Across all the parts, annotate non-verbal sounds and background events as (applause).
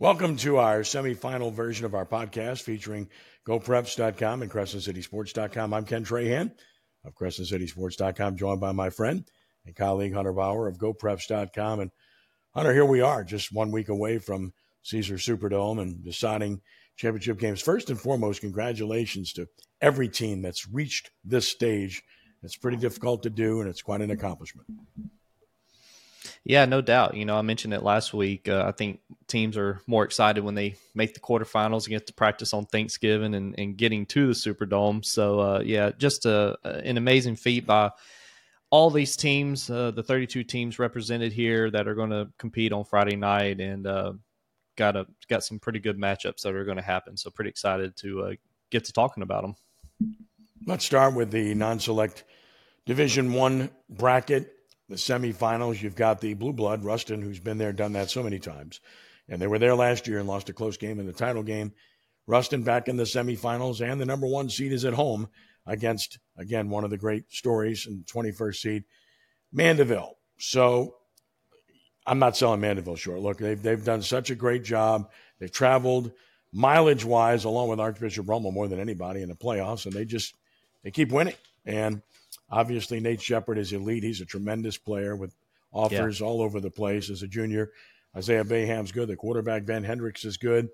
Welcome to our semifinal version of our podcast featuring GeauxPreps.com and CrescentCitySports.com. I'm Ken Trahan of CrescentCitySports.com, joined by my friend and colleague Hunter Bower of GeauxPreps.com. And Hunter, here we are, just one week away from Caesar Superdome and deciding championship games. First and foremost, congratulations to every team that's reached this stage. It's pretty difficult to do, and it's quite an accomplishment. Yeah, no doubt. You know, I mentioned it last week. Uh, I think teams are more excited when they make the quarterfinals and get to practice on Thanksgiving and, and getting to the Superdome. So, uh, yeah, just a, an amazing feat by all these teams, uh, the 32 teams represented here that are going to compete on Friday night, and uh, got a got some pretty good matchups that are going to happen. So, pretty excited to uh, get to talking about them. Let's start with the non-select Division One bracket the semifinals, you've got the blue blood, Ruston, who's been there, done that so many times. And they were there last year and lost a close game in the title game. Ruston back in the semifinals, and the number one seed is at home against, again, one of the great stories and 21st seed, Mandeville. So I'm not selling Mandeville short. Look, they've, they've done such a great job. They've traveled mileage wise, along with Archbishop Rummel, more than anybody in the playoffs, and they just they keep winning. And Obviously, Nate Shepard is elite. He's a tremendous player with offers yeah. all over the place as a junior. Isaiah Bayham's good. The quarterback, Ben Hendricks, is good.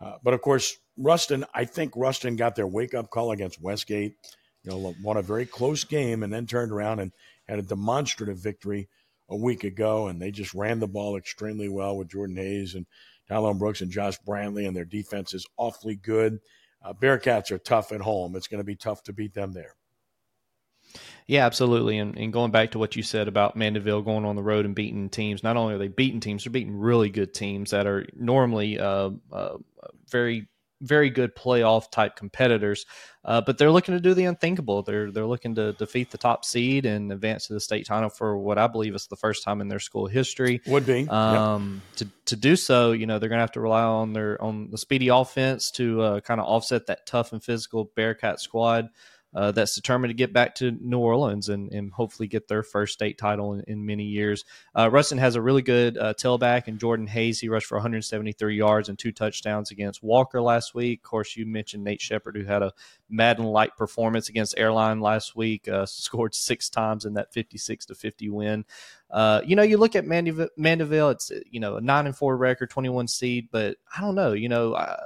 Uh, but of course, Ruston, I think Ruston got their wake up call against Westgate. You know, won a very close game and then turned around and had a demonstrative victory a week ago. And they just ran the ball extremely well with Jordan Hayes and Talon Brooks and Josh Brantley, and their defense is awfully good. Uh, Bearcats are tough at home. It's going to be tough to beat them there. Yeah, absolutely. And, and going back to what you said about Mandeville going on the road and beating teams, not only are they beating teams, they're beating really good teams that are normally uh, uh, very very good playoff type competitors, uh, but they're looking to do the unthinkable. They're they're looking to defeat the top seed and advance to the state title for what I believe is the first time in their school history. Would be um, yep. to to do so. You know they're going to have to rely on their on the speedy offense to uh, kind of offset that tough and physical Bearcat squad uh, that's determined to get back to New Orleans and, and hopefully get their first state title in, in many years. Uh, Ruston has a really good uh, tailback and Jordan Hayes. He rushed for 173 yards and two touchdowns against Walker last week. Of course, you mentioned Nate Shepard, who had a Madden-like performance against Airline last week, uh, (laughs) scored six times in that 56 to 50 win. Uh, you know, you look at Mandeville, it's you know a nine and four record, 21 seed, but I don't know. You know, uh,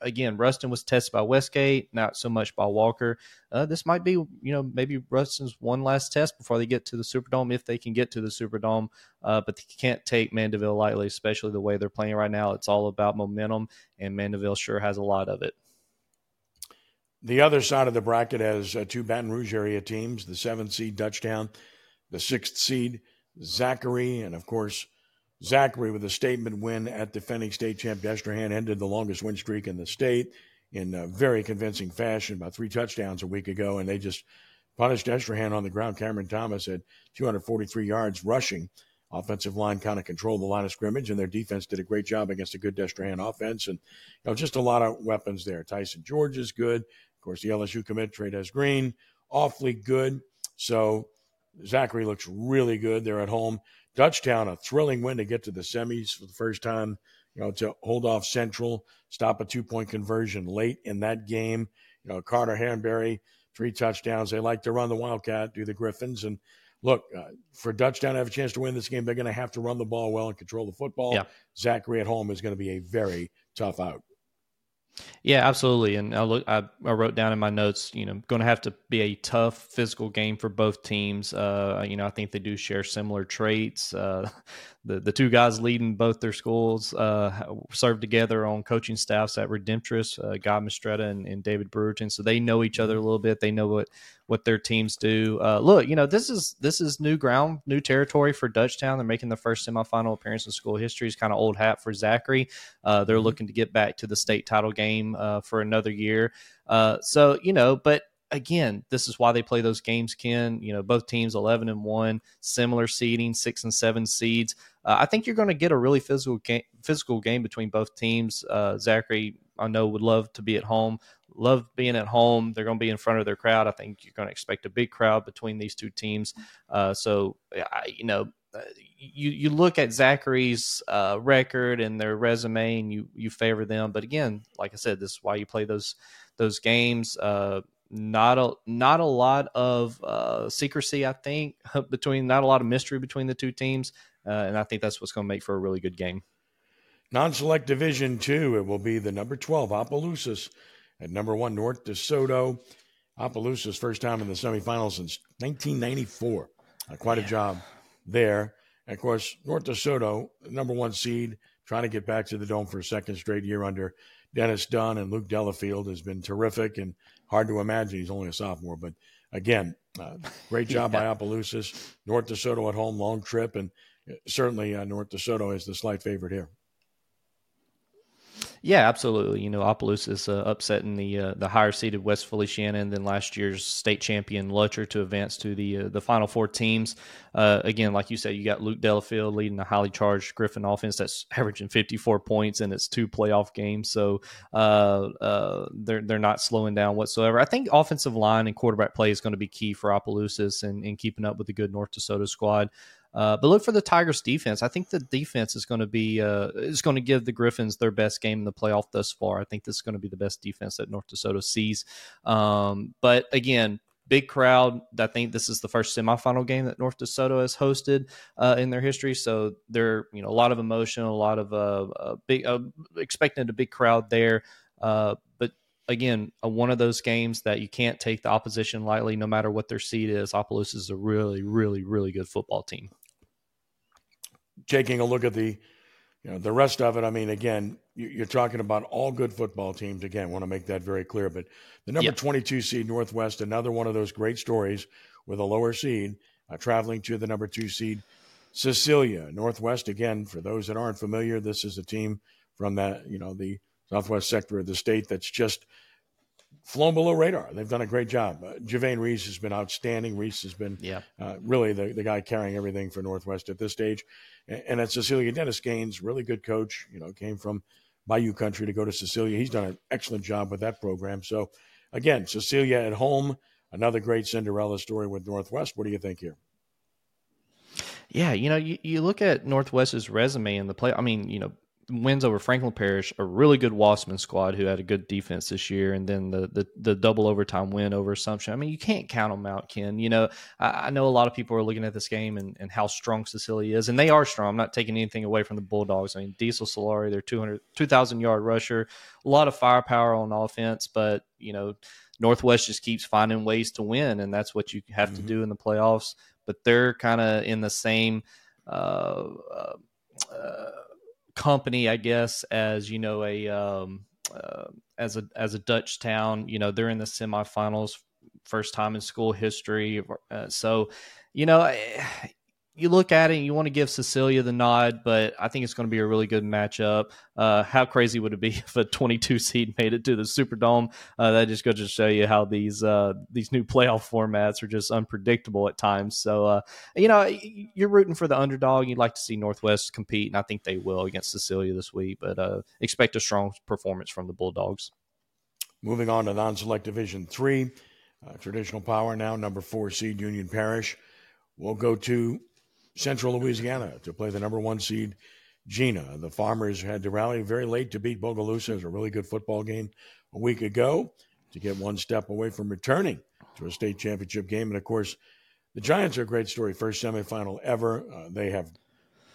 again, Ruston was tested by Westgate, not so much by Walker. Uh, this might be, you know, maybe Ruston's one last test before they get to the Superdome, if they can get to the Superdome. Uh, but they can't take Mandeville lightly, especially the way they're playing right now. It's all about momentum, and Mandeville sure has a lot of it. The other side of the bracket has uh, two Baton Rouge area teams: the seventh seed Dutchtown, the sixth seed Zachary, and of course Zachary with a statement win at defending state champ Destrehan ended the longest win streak in the state in a very convincing fashion, about three touchdowns a week ago, and they just punished Destrehan on the ground. Cameron Thomas had 243 yards rushing. Offensive line kind of controlled the line of scrimmage, and their defense did a great job against a good Destrehan offense. And you know, just a lot of weapons there. Tyson George is good. Of course, the LSU commit Trey'Dez Green, awfully good. So Zachary looks really good. They're at home. Dutchtown, a thrilling win to get to the semis for the first time, you know, to hold off Central, stop a two point conversion late in that game. You know, Carter Hanbury, three touchdowns. They like to run the Wildcat, do the Griffins. And look, uh, for Dutchtown to have a chance to win this game, they're going to have to run the ball well and control the football. Yeah. Zachary at home is going to be a very tough out. Yeah, absolutely. And I look, I, I, wrote down in my notes, you know, going to have to be a tough physical game for both teams. Uh, you know, I think they do share similar traits. Uh, (laughs) the the two guys leading both their schools uh, served together on coaching staffs at Redemptorist, uh, Guy Mistretta and, and, David Brewerton, so they know each other a little bit. They know what what their teams do. Uh, look, you know, this is this is new ground, new territory for Dutchtown. They're making the first semifinal appearance in school history. It's kind of old hat for Zachary. Uh, they're mm-hmm. looking to get back to the state title game uh, for another year. Uh, so you know, but again, this is why they play those games, Ken. You know, both teams 11 and 1, similar seeding, 6 and 7 seeds. Uh, I think you're going to get a really physical game, physical game between both teams. Uh, Zachary, I know, would love to be at home. Love being at home. They're going to be in front of their crowd. I think you're going to expect a big crowd between these two teams. Uh, so, you know, you you look at Zachary's uh, record and their resume, and you you favor them. But again, like I said, this is why you play those those games. Uh, not a not a lot of uh, secrecy, I think, (laughs) between not a lot of mystery between the two teams, uh, and I think that's what's going to make for a really good game. Non-select Division Two, it will be the number twelve Opelousas at number one North DeSoto. Opelousas first time in the semifinals since 1994. Uh, quite a job there. And of course, North DeSoto, number one seed, trying to get back to the dome for a second straight year under Dennis Dunn and Luke Delafield has been terrific and hard to imagine he's only a sophomore. But again, uh, great (laughs) job yeah. by Opelousas. North DeSoto at home, long trip, and uh, certainly uh, North DeSoto is the slight favorite here. Yeah, absolutely. You know, Opelousas uh, upsetting the uh, the higher seeded West Feliciana and then last year's state champion Lutcher to advance to the uh, the final four teams. Uh, again, like you said, you got Luke Delafield leading the highly charged Griffin offense that's averaging 54 points in its two playoff games. So uh, uh, they're they're not slowing down whatsoever. I think offensive line and quarterback play is going to be key for Opelousas and, and keeping up with the good North DeSoto squad. Uh, but look for the Tigers' defense. I think the defense is going to be uh, is going to give the Griffins their best game in the playoff thus far. I think this is going to be the best defense that North DeSoto sees. Um, but again, big crowd. I think this is the first semifinal game that North DeSoto has hosted uh, in their history. So there, you know, a lot of emotion, a lot of uh, big, uh, expecting a big crowd there. Uh, but again, one of those games that you can't take the opposition lightly, no matter what their seed is. Opelousas is a really, really, really good football team taking a look at the you know the rest of it i mean again you're talking about all good football teams again want to make that very clear but the number yep. 22 seed northwest another one of those great stories with a lower seed uh, traveling to the number two seed cecilia northwest again for those that aren't familiar this is a team from that you know the southwest sector of the state that's just flown below radar. They've done a great job. Uh, Javane Reese has been outstanding. Reese has been yeah. uh, really the, the guy carrying everything for Northwest at this stage. And, and at Cecilia, Dennis Gaines, really good coach, you know, came from Bayou Country to go to Cecilia. He's done an excellent job with that program. So, again, Cecilia at home, another great Cinderella story with Northwest. What do you think here? Yeah, you know, you, you look at Northwest's resume in the play. I mean, you know, wins over Franklin Parish, a really good Wossman squad who had a good defense this year, and then the the, the double overtime win over Assumption. I mean, you can't count them out, Ken. You know, I, I, know a lot of people are looking at this game and, and how strong Cecilia is, and they are strong. I'm not taking anything away from the Bulldogs. I mean, Diesel Solari, their 200 2,000 yard rusher, a lot of firepower on offense, but you know. Northwest just keeps finding ways to win, and that's what you have mm-hmm. to do in the playoffs. But they're kind of in the same uh, uh, uh, company, I guess, as you know a um, uh, as a as a Dutchtown. You know, they're in the semifinals, first time in school history. Uh, so, you know, you look at it and you want to give Cecilia the nod, but I think it's going to be a really good matchup. Uh, how crazy would it be (laughs) if a 22 seed made it to the Superdome? Uh, that just goes to show you how these uh, these new playoff formats are just unpredictable at times. So, uh, you know, you're rooting for the underdog. You'd like to see Northwest compete, and I think they will against Cecilia this week. But uh, expect a strong performance from the Bulldogs. Moving on to non-select Division Three, uh, traditional power now number four seed Union Parish. We'll go to Central Louisiana to play the number one seed, Jena. The Farmers had to rally very late to beat Bogalusa. It was a really good football game a week ago to get one step away from returning to a state championship game. And of course, the Giants are a great story. First semifinal ever. Uh, they have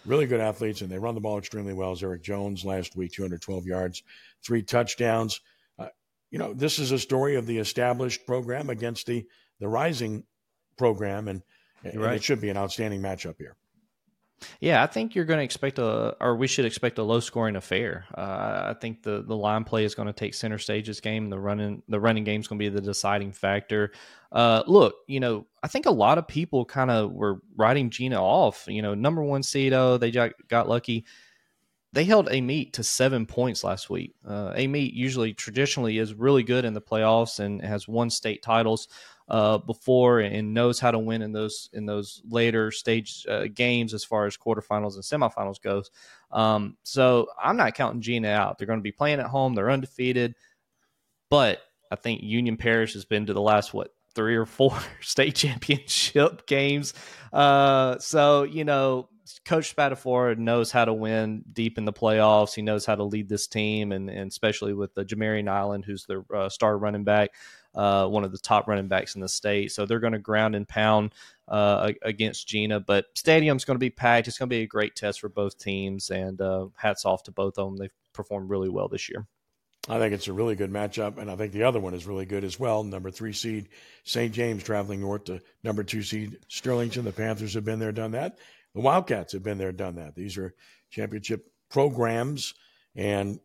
really good athletes and they run the ball extremely well. As Eric Jones last week, 212 yards, three touchdowns. Uh, you know, this is a story of the established program against the the rising program, and and right. it should be an outstanding matchup here. Yeah, I think you're going to expect a, or we should expect a low scoring affair. Uh, I think the the line play is going to take center stage this game. The running the running game is going to be the deciding factor. Uh, look, you know, I think a lot of people kind of were writing Jena off. You know, number one seed, oh, they got, got lucky. They held a meet to seven points last week. Uh, meet usually traditionally is really good in the playoffs and has won state titles uh, before and knows how to win in those in those later stage uh, games as far as quarterfinals and semifinals goes. Um, so I'm not counting Jena out. They're going to be playing at home. They're undefeated, but I think Union Parish has been to the last what three or four (laughs) state championship (laughs) games. Uh, so you know, Coach Spatafora knows how to win deep in the playoffs. He knows how to lead this team, and, and especially with the Jamarian Island, who's their uh, star running back, uh, one of the top running backs in the state. So they're going to ground and pound uh, against Jena. But stadium's going to be packed. It's going to be a great test for both teams, and uh, hats off to both of them. They've performed really well this year. I think it's a really good matchup, and I think the other one is really good as well. Number three seed St. James traveling north to number two seed Sterlington. The Panthers have been there, done that. The Wildcats have been there, done that. These are championship programs, and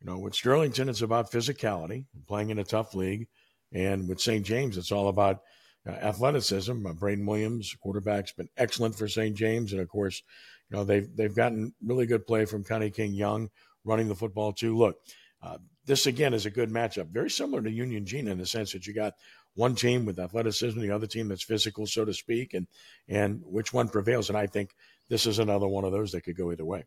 you know with Sterlington, it's about physicality, playing in a tough league, and with St. James, it's all about uh, athleticism. Uh, Braden Williams, quarterback's been excellent for St. James, and of course, you know they've they've gotten really good play from Connie King Young running the football too. Look. Uh, this again is a good matchup, very similar to Union Jena in the sense that you got one team with athleticism, the other team that's physical, so to speak, and and which one prevails. And I think this is another one of those that could go either way.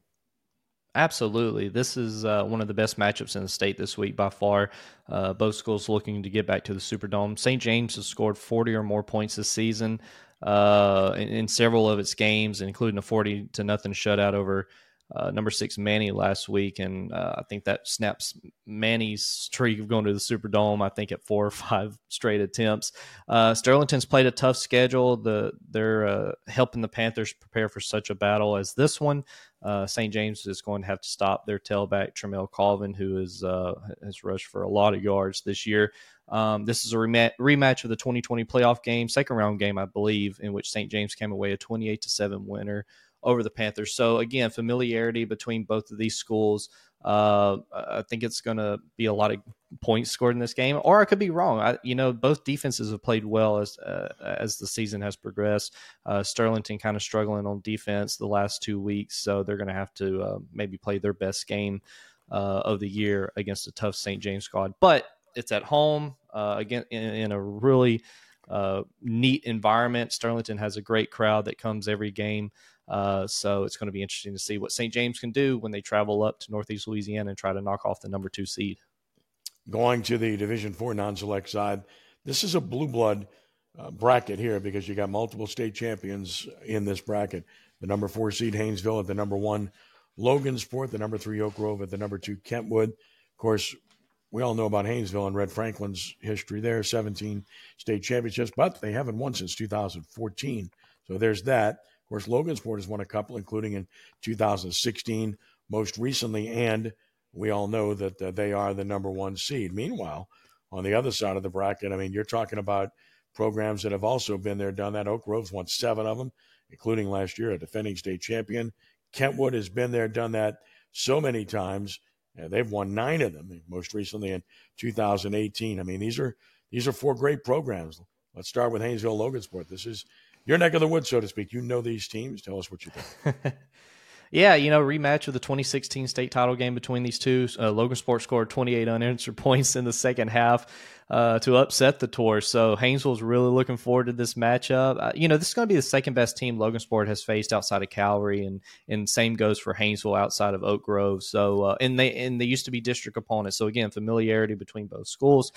Absolutely. This is uh, one of the best matchups in the state this week by far. Uh, both schools looking to get back to the Superdome. St. James has scored 40 or more points this season uh, in, in, several of its games, including a 40 to nothing shutout over uh, number six Many last week, and uh, I think that snaps Many's streak of going to the Superdome. I think at four or five straight attempts. Uh, Sterlington's played a tough schedule. The they're uh, helping the Panthers prepare for such a battle as this one. Uh, St. James is going to have to stop their tailback Tremel Colvin, who is uh, has rushed for a lot of yards this year. Um, this is a rematch of the 2020 playoff game, second round game, I believe, in which St. James came away a 28 to seven winner over the Panthers. So again, familiarity between both of these schools. Uh, I think it's going to be a lot of points scored in this game, or I could be wrong. I, you know, both defenses have played well as uh, as the season has progressed. Uh, Sterlington kind of struggling on defense the last two weeks, so they're going to have to uh, maybe play their best game uh, of the year against a tough St. James squad. But it's at home uh, again in, in, a really uh, neat environment. Sterlington has a great crowd that comes every game. Uh, so it's going to be interesting to see what St. James can do when they travel up to Northeast Louisiana and try to knock off the number two seed. Going to the Division Four non-select side, this is a blue blood uh, bracket here because you got multiple state champions in this bracket. The number four seed Haynesville at the number one Logansport, the number three Oak Grove at the number two Kentwood. Of course, we all know about Haynesville and Red Franklin's history there, 17 state championships, but they haven't won since 2014. So there's that course, Logansport has won a couple, including in 2016, most recently, and we all know that uh, they are the number one seed. Meanwhile, on the other side of the bracket, I mean, you're talking about programs that have also been there, done that. Oak Grove's won seven of them, including last year, a defending state champion. Kentwood has been there, done that so many times. they've won nine of them, most recently in 2018. I mean, these are these are four great programs. Let's start with Haynesville Logansport. This is your neck of the woods, so to speak. You know these teams. Tell us what you think. (laughs) yeah, you know, rematch of the 2016 state title game between these two. Uh, Logansport scored 28 unanswered (laughs) points in the second half uh, to upset the tour. So Haynesville's really looking forward to this matchup. Uh, you know, this is going to be the second best team Logansport has faced outside of Calvary, and and same goes for Haynesville outside of Oak Grove. So uh, and they and they used to be district opponents. So again, familiarity between both schools.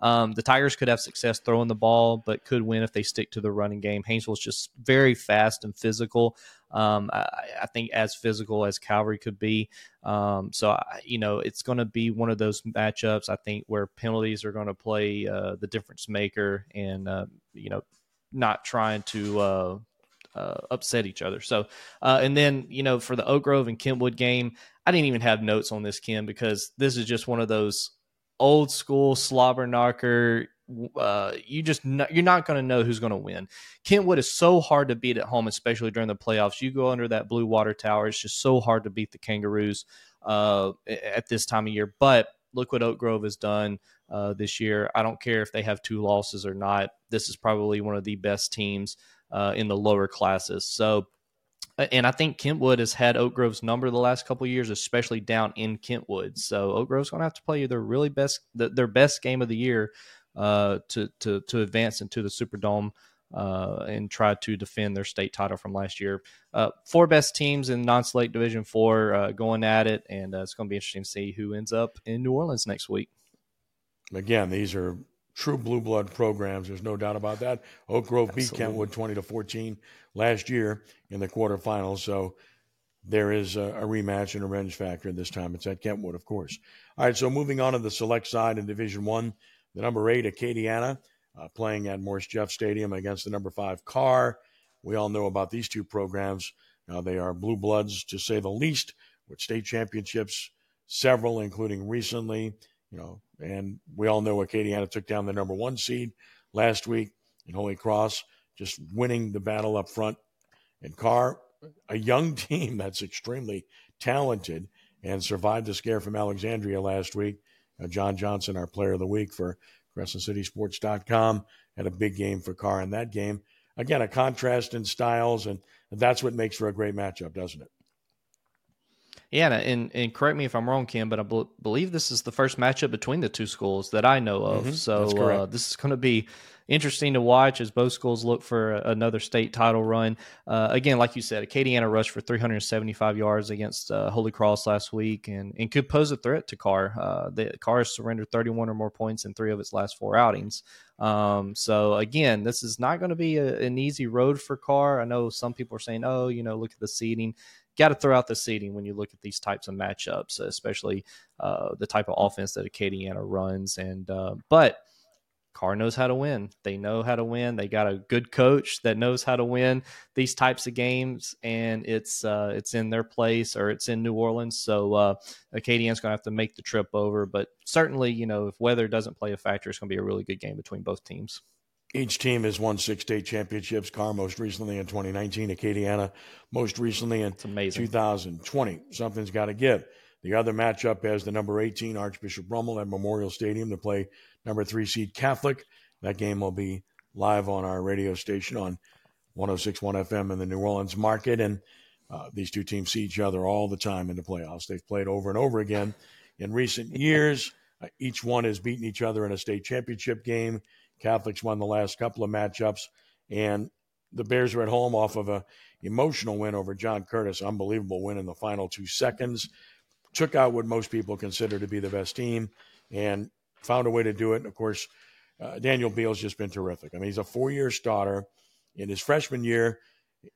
Um, the Tigers could have success throwing the ball, but could win if they stick to the running game. Haynesville's just very fast and physical. Um, I, I, think as physical as Calvary could be. Um, so, I, you know, it's going to be one of those matchups, I think, where penalties are going to play uh, the difference maker and, uh, you know, not trying to. Uh, uh, upset each other. So, uh, and then you know for the Oak Grove and Kentwood game, I didn't even have notes on this Ken because this is just one of those old school slobber knocker. Uh, you just you're not going to know who's going to win. Kentwood is so hard to beat at home, especially during the playoffs. You go under that blue water tower; it's just so hard to beat the Kangaroos uh, at this time of year. But look what Oak Grove has done uh, this year. I don't care if they have two losses or not. This is probably one of the best teams uh, in the lower classes. So and I think Kentwood has had Oak Grove's number the last couple years, especially down in Kentwood. So Oak Grove's going to have to play their really best, their best game of the year uh, to to to advance into the Superdome uh, and try to defend their state title from last year. Uh, four best teams in non-select Division Four uh, going at it, and uh, it's going to be interesting to see who ends up in New Orleans next week. Again, these are true blue blood programs. There's no doubt about that. Oak Grove Absolutely. beat Kentwood 20 to 14 last year in the quarterfinals. So there is a, a, rematch and a revenge factor this time. It's at Kentwood, of course. All right, so moving on to the select side in Division One, the number eight Acadiana uh, playing at Morris Jeff Stadium against the number five Karr. We all know about these two programs. Now they are blue bloods to say the least, with state championships, several, including recently. You know, and we all know Acadiana took down the number one seed last week in Holy Cross, just winning the battle up front. And Karr, a young (laughs) team that's extremely talented and survived the scare from Alexandria last week. Uh, John Johnson, our player of the week for CrescentCitySports.com, had a big game for Karr in that game. Again, a contrast in styles, and that's what makes for a great matchup, doesn't it? Yeah, and and correct me if I'm wrong, Ken, but I b- believe this is the first matchup between the two schools that I know of. Mm-hmm, so uh, this is going to be interesting to watch as both schools look for another state title run. Uh, again, like you said, Acadiana rushed for 375 yards against uh, Holy Cross last week and, and could pose a threat to Karr. Uh, the has surrendered 31 or more points in three of its last four outings. Um, so again, this is not going to be a, an easy road for Karr. I know some people are saying, "Oh, you know, look at the seeding." Got to throw out the seating when you look at these types of matchups, especially uh, the type of offense that Acadiana runs. And uh, but Karr knows how to win. They know how to win. They got a good coach that knows how to win these types of games, and it's uh, it's in their place or it's in New Orleans. So uh, Acadiana's going to have to make the trip over. But certainly, you know, if weather doesn't play a factor, it's going to be a really good game between both teams. Each team has won six state championships. Karr most recently in 2019, Acadiana most recently in 2020. Something's got to give. The other matchup has the number 18 Archbishop Rummel at Memorial Stadium to play number three seed Catholic. That game will be live on our radio station on 1061 FM in the New Orleans market. And uh, these two teams see each other all the time in the playoffs. They've played over and over again in recent years. (laughs) Uh, each one has beaten each other in a state championship game. Catholics won the last couple of matchups, and the Bears are at home off of a emotional win over John Curtis. Unbelievable win in the final two seconds. Took out what most people consider to be the best team, and found a way to do it. And of course, uh, Daniel Beal's just been terrific. I mean, he's a four year starter. In his freshman year,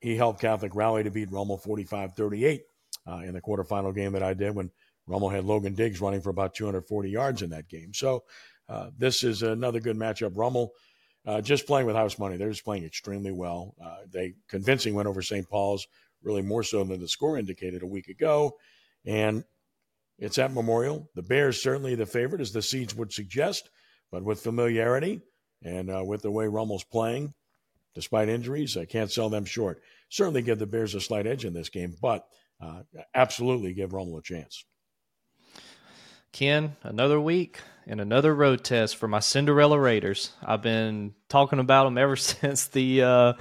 he helped Catholic rally to beat Rummel 45 38 uh, in the quarterfinal game that I did when Rummel had Logan Diggs running for about 240 yards in that game. So uh, this is another good matchup. Rummel. Uh, just playing with house money. They're just playing extremely well. Uh, they convincing went over St. Paul's, really more so than the score indicated a week ago. And it's at Memorial. The Bears certainly the favorite, as the seeds would suggest, but with familiarity and uh, with the way Rummel's playing, despite injuries, I can't sell them short. Certainly give the Bears a slight edge in this game, but uh, absolutely give Rummel a chance. Ken, another week and another road test for my Cinderella Raiders. I've been talking about them ever (laughs) since the uh,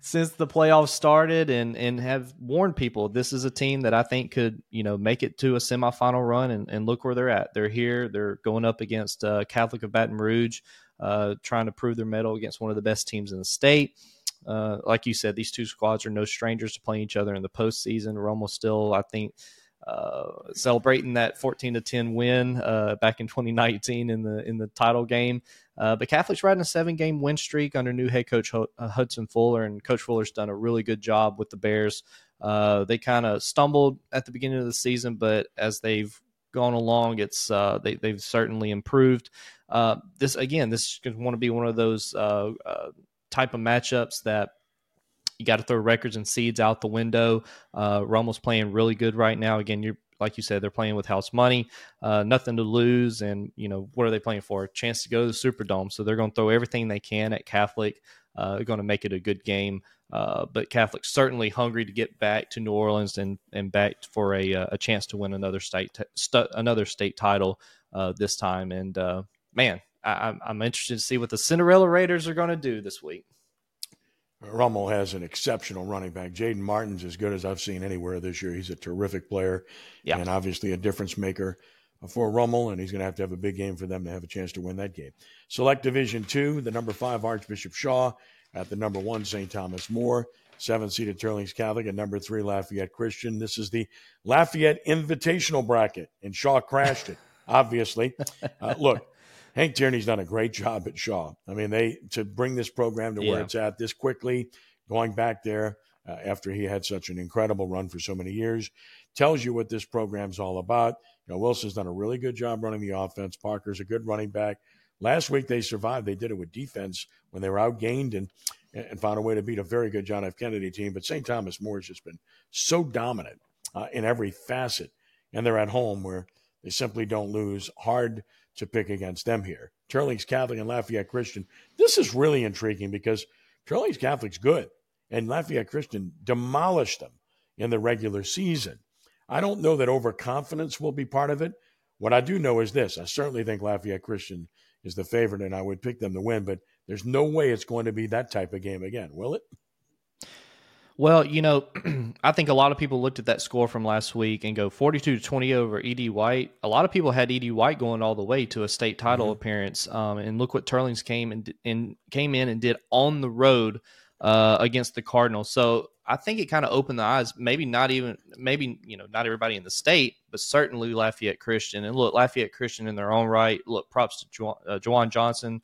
since the playoffs started, and and have warned people this is a team that I think could you know make it to a semifinal run, and, and look where they're at. They're here. They're going up against uh, Catholic of Baton Rouge, uh, trying to prove their mettle against one of the best teams in the state. Uh, like you said, these two squads are no strangers to playing each other in the postseason. Almost still, I think uh, celebrating that 14 to 10 win uh, back in 2019 in the in the title game. Uh, but Catholic's riding a seven game win streak under new head coach uh, Hudson Fuller, and Coach Fuller's done a really good job with the Bears. Uh, they kind of stumbled at the beginning of the season, but as they've gone along, it's they, have certainly improved. this again, this is going to want to be one of those type of matchups that you got to throw records and seeds out the window. Uh, Rummel's playing really good right now. Again, you're like you said, they're playing with house money, uh, nothing to lose, and you know what are they playing for? A chance to go to the Superdome. So they're going to throw everything they can at Catholic. Uh, going to make it a good game. Uh, but Catholic's certainly hungry to get back to New Orleans and and back for a uh, a chance to win another state t- st- another state title uh, this time. And uh, man, I, I'm interested to see what the Cinderella Raiders are going to do this week. Rummel has an exceptional running back. Jaden Martin's as good as I've seen anywhere this year. He's a terrific player yeah. and obviously a difference maker for Rummel, and he's going to have to have a big game for them to have a chance to win that game. Select Division Two, the number five Archbishop Shaw at the number one St. Thomas More, seven seeded Teurlings Catholic, and number three Lafayette Christian. This is the Lafayette Invitational bracket, and Shaw crashed it. obviously, uh, look, Hank Tierney's done a great job at Shaw. I mean, they to bring this program to where it's at this quickly, going back there uh, after he had such an incredible run for so many years, tells you what this program's all about. You know, Wilson's done a really good job running the offense. Parker's a good running back. Last week they survived. They did it with defense when they were outgained and and found a way to beat a very good John F. Kennedy team. But St. Thomas More has just been so dominant uh, in every facet, and they're at home where they simply don't lose. Hard to pick against them here. Teurlings Catholic and Lafayette Christian. This is really intriguing because Teurlings Catholic's good, and Lafayette Christian demolished them in the regular season. I don't know that overconfidence will be part of it. What I do know is this I certainly think Lafayette Christian is the favorite, and I would pick them to win, but there's no way it's going to be that type of game again, will it? Well, you know, (clears throat) I think a lot of people looked at that score from last week and go 42 to 20 over Ed White. A lot of people had Ed White going all the way to a state title Mhm. appearance. Um, and look what Teurlings came and, and came in and did on the road uh, against the Cardinals. So I think it kind of opened the eyes. Maybe not even, maybe you know, not everybody in the state, but certainly Lafayette Christian. And look, Lafayette Christian in their own right. Look, props to jo- uh, Jawan Johnson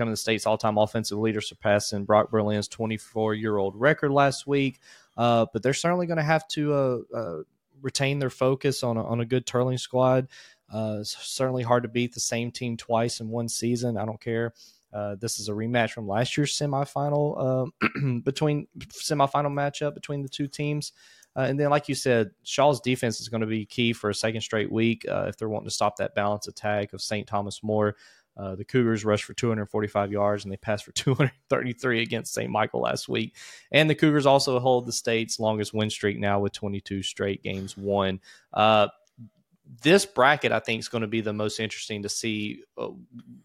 becoming the state's all-time offensive leader, surpassing Brock Berlin's 24-year-old record last week. Uh, but they're certainly going to have to uh, uh, retain their focus on a, on a good Teurling squad. Uh, it's certainly hard to beat the same team twice in one season. I don't care. Uh, this is a rematch from last year's semifinal uh, (clears throat) between semifinal matchup between the two teams. Uh, and then, like you said, Shaw's defense is going to be key for a second straight week uh, if they're wanting to stop that balance attack of St. Thomas More. Uh, the Cougars rushed for 245 yards and they passed for (laughs) 233 against St. Michael last week. And the Cougars also hold the state's longest win streak now with 22 straight games won. Uh, this bracket, I think, is going to be the most interesting to see uh,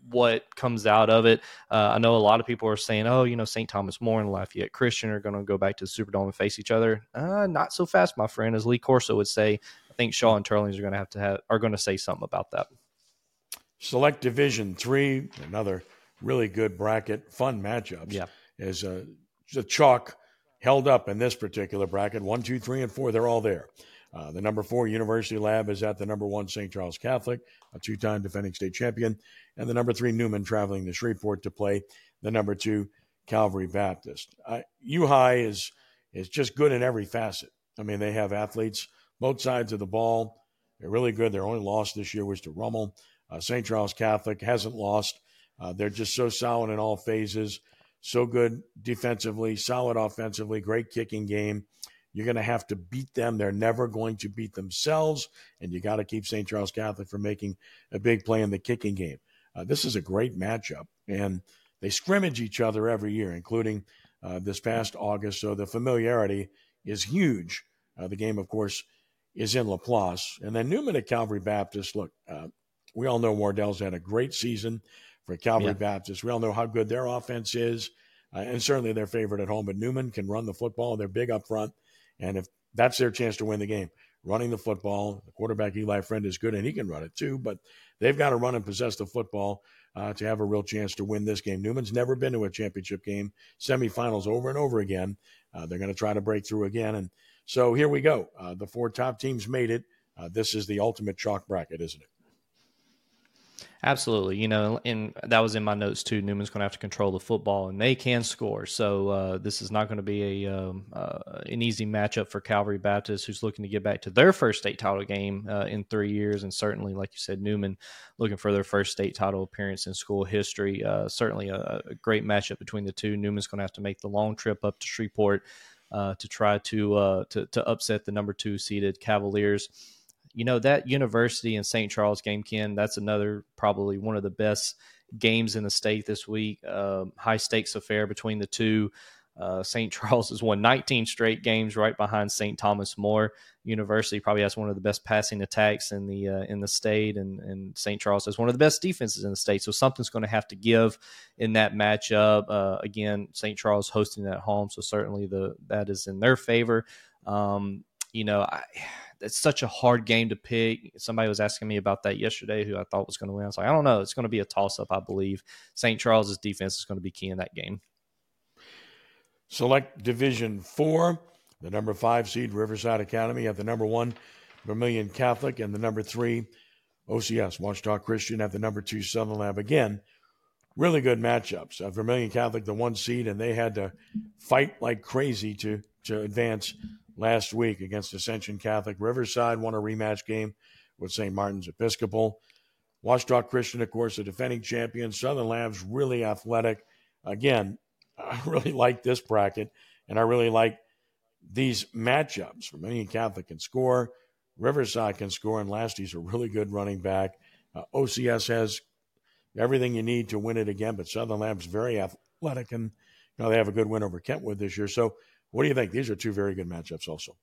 what comes out of it. Uh, I know a lot of people are saying, "Oh, you know, St. Thomas More and Lafayette Christian are going to go back to the Superdome and face each other." Uh, not so fast, my friend. As Lee Corso would say, I think Shaw and Teurlings are going to have to have are going to say something about that. Select Division Three, another really good bracket, fun matchups. Yeah. is a, the chalk held up in this particular bracket. One, two, three, and four, they're all there. Uh, the number four University Lab is at the number one St. Charles Catholic, a two-time defending state champion, and the number three Newman traveling to Shreveport to play the number two Calvary Baptist. Uh, U High is is just good in every facet. I mean, they have athletes both sides of the ball. They're really good. Their only loss this year was to Rummel. Uh, St. Charles Catholic hasn't lost. Uh, they're just so solid in all phases, so good defensively, solid offensively, great kicking game. You're going to have to beat them. They're never going to beat themselves, and you got to keep St. Charles Catholic from making a big play in the kicking game. Uh, this is a great matchup, and they scrimmage each other every year, including uh, this past August. So the familiarity is huge. Uh, the game, of course, is in Laplace, and then Newman at Calvary Baptist. Look, uh, we all know Wardell's had a great season for Calvary Yeah. Baptist. We all know how good their offense is, uh, and certainly their favorite at home. But Newman can run the football. They're big up front, and if that's their chance to win the game, running the football, the quarterback Eli Friend is good, and he can run it too. But they've got to run and possess the football uh, to have a real chance to win this game. Newman's never been to a championship game, semifinals over and over again. Uh, they're going to try to break through again, and so here we go. Uh, the four top teams made it. Uh, this is the ultimate chalk bracket, isn't it? Absolutely, you know, and that was in my notes too. Newman's going to have to control the football, and they can score. So uh, this is not going to be a um, uh, an easy matchup for Calvary Baptist, who's looking to get back to their first state title game uh, in three years, and certainly, like you said, Newman looking for their first state title appearance in school history. Uh, certainly, a, a great matchup between the two. Newman's going to have to make the long trip up to Shreveport uh, to try to, uh, to to upset the number two seeded Cavaliers you know that university and st charles game ken that's another probably one of the best games in the state this week. Um, high stakes affair between the two. Uh, st (laughs) charles has won 19 straight games right behind st thomas more. University probably has one of the best passing attacks in the uh, in the state and, and st charles has one of the best defenses in the state. So something's going to have to give in that matchup. Uh, again st charles hosting at home so certainly the that is in their favor. Um, you know I, it's such a hard game to pick. Somebody was asking me about that yesterday, who I thought was going to win. I was like, I don't know. It's going to be a toss up, I believe. St. Charles's defense is going to be key in that game. Select Division Four, the number five seed Riverside Academy at the number one Vermilion Catholic and the number three OCS, Ouachita Christian at the number two Southern Lab. Again, really good matchups. Uh, Vermilion Catholic, the one seed, and they had to fight like crazy to to advance last week against Ascension Catholic. Riverside won a rematch game with St. Martin's Episcopal. Ouachita Christian, of course, the defending champion. Southern Labs really athletic. Again, (laughs) I really like this bracket, and I really like these matchups. Vermilion Catholic can score, Riverside can score, and Lasty's a really good running back. Uh, OCS has everything you need to win it again, but Southern Labs very athletic, and you know they have a good win over Kentwood this year. So, what do you think? These are two very good matchups, also.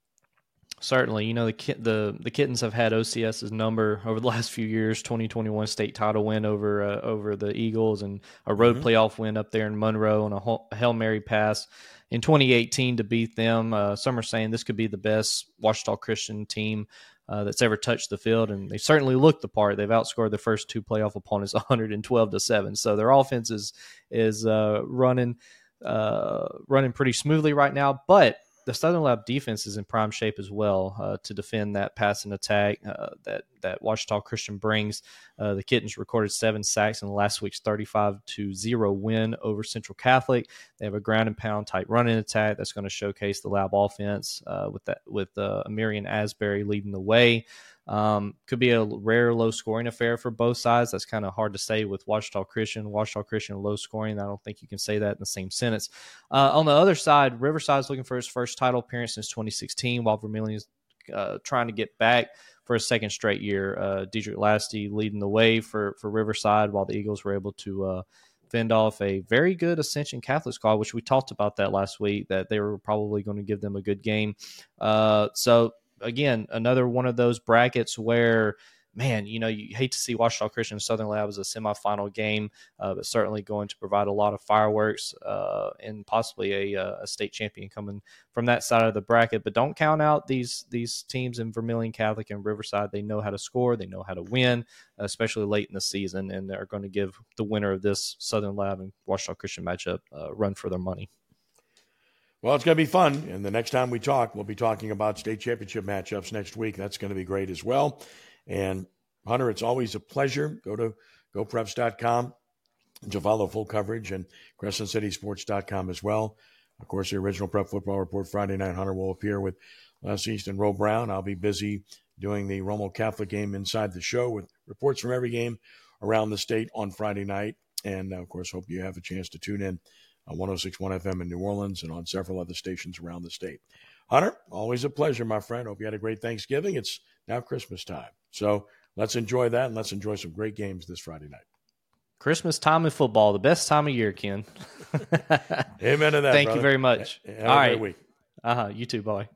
Certainly, you know the the the kittens have had OCS's number over the (laughs) last few years. 2021 state title win over uh, over the Eagles and a road mm-hmm. playoff win up there in Monroe on a hail mary pass in 2018 to beat them. Uh, some are saying this could be the best Ouachita Christian team uh, that's ever touched the field, and they certainly look the part. They've outscored their first two playoff opponents (laughs) 112 to seven. So their offense is is uh, running uh, running pretty smoothly right now, but the Southern Lab defense is in prime shape as well uh, to defend that passing attack uh, that that Ouachita Christian brings. Uh, the Kittens recorded seven sacks in last week's 35 to zero win over Central Catholic. They have a ground and pound type running attack that's going to showcase the Lab offense uh, with that with uh, Amirian Asbury leading the way. Um, could be a rare low scoring affair for both sides. That's kind of hard to say with Ouachita Christian. Ouachita Christian low scoring. I don't think you can say that in the same sentence. Uh, on the other side, Riverside is looking for his first title appearance since 2016, while Vermilion is uh, trying to get back for a second straight year. Uh, Diedrich Lasty leading the way for for Riverside, while the Eagles were able to uh, fend off a very good Ascension Catholic squad, which we talked about that last week, that they were probably going to give them a good game. Uh, so again, another one of those brackets where man, you know, you hate to see Ouachita Christian Southern Lab as a semifinal game, uh, but certainly going to provide a lot of fireworks uh, and possibly a, uh, a, state champion coming from that side of the bracket. But don't count out these these teams in Vermilion Catholic and Riverside. They know how to score, they know how to win, especially late in the season, and they're going to give the winner of this Southern Lab and Ouachita Christian matchup a run for their money. Well, it's going to be fun. And the next time we talk, we'll be talking about state championship matchups next week. That's going to be great as well. And Hunter, it's always a pleasure. Go to geauxpreps.com to follow full coverage and crescentcitysports.com as well. Of course, the original Prep Football Report Friday night, Hunter will appear with Les East and Roe Brown. I'll be busy doing the Rummel Catholic game inside the show with reports from every game around the state on Friday night. And uh, of course, hope you have a chance to tune in on 1061 FM in New Orleans and on several other stations around the state. Hunter, always a pleasure, my friend. Hope you had a great Thanksgiving. It's now Christmas time. So let's enjoy that and let's enjoy some great games this Friday night. Christmas time in football, the best time of year, Ken. (laughs) Amen to that. Thank brother. you very much. Have All right. week. Uh huh. You too. Bye.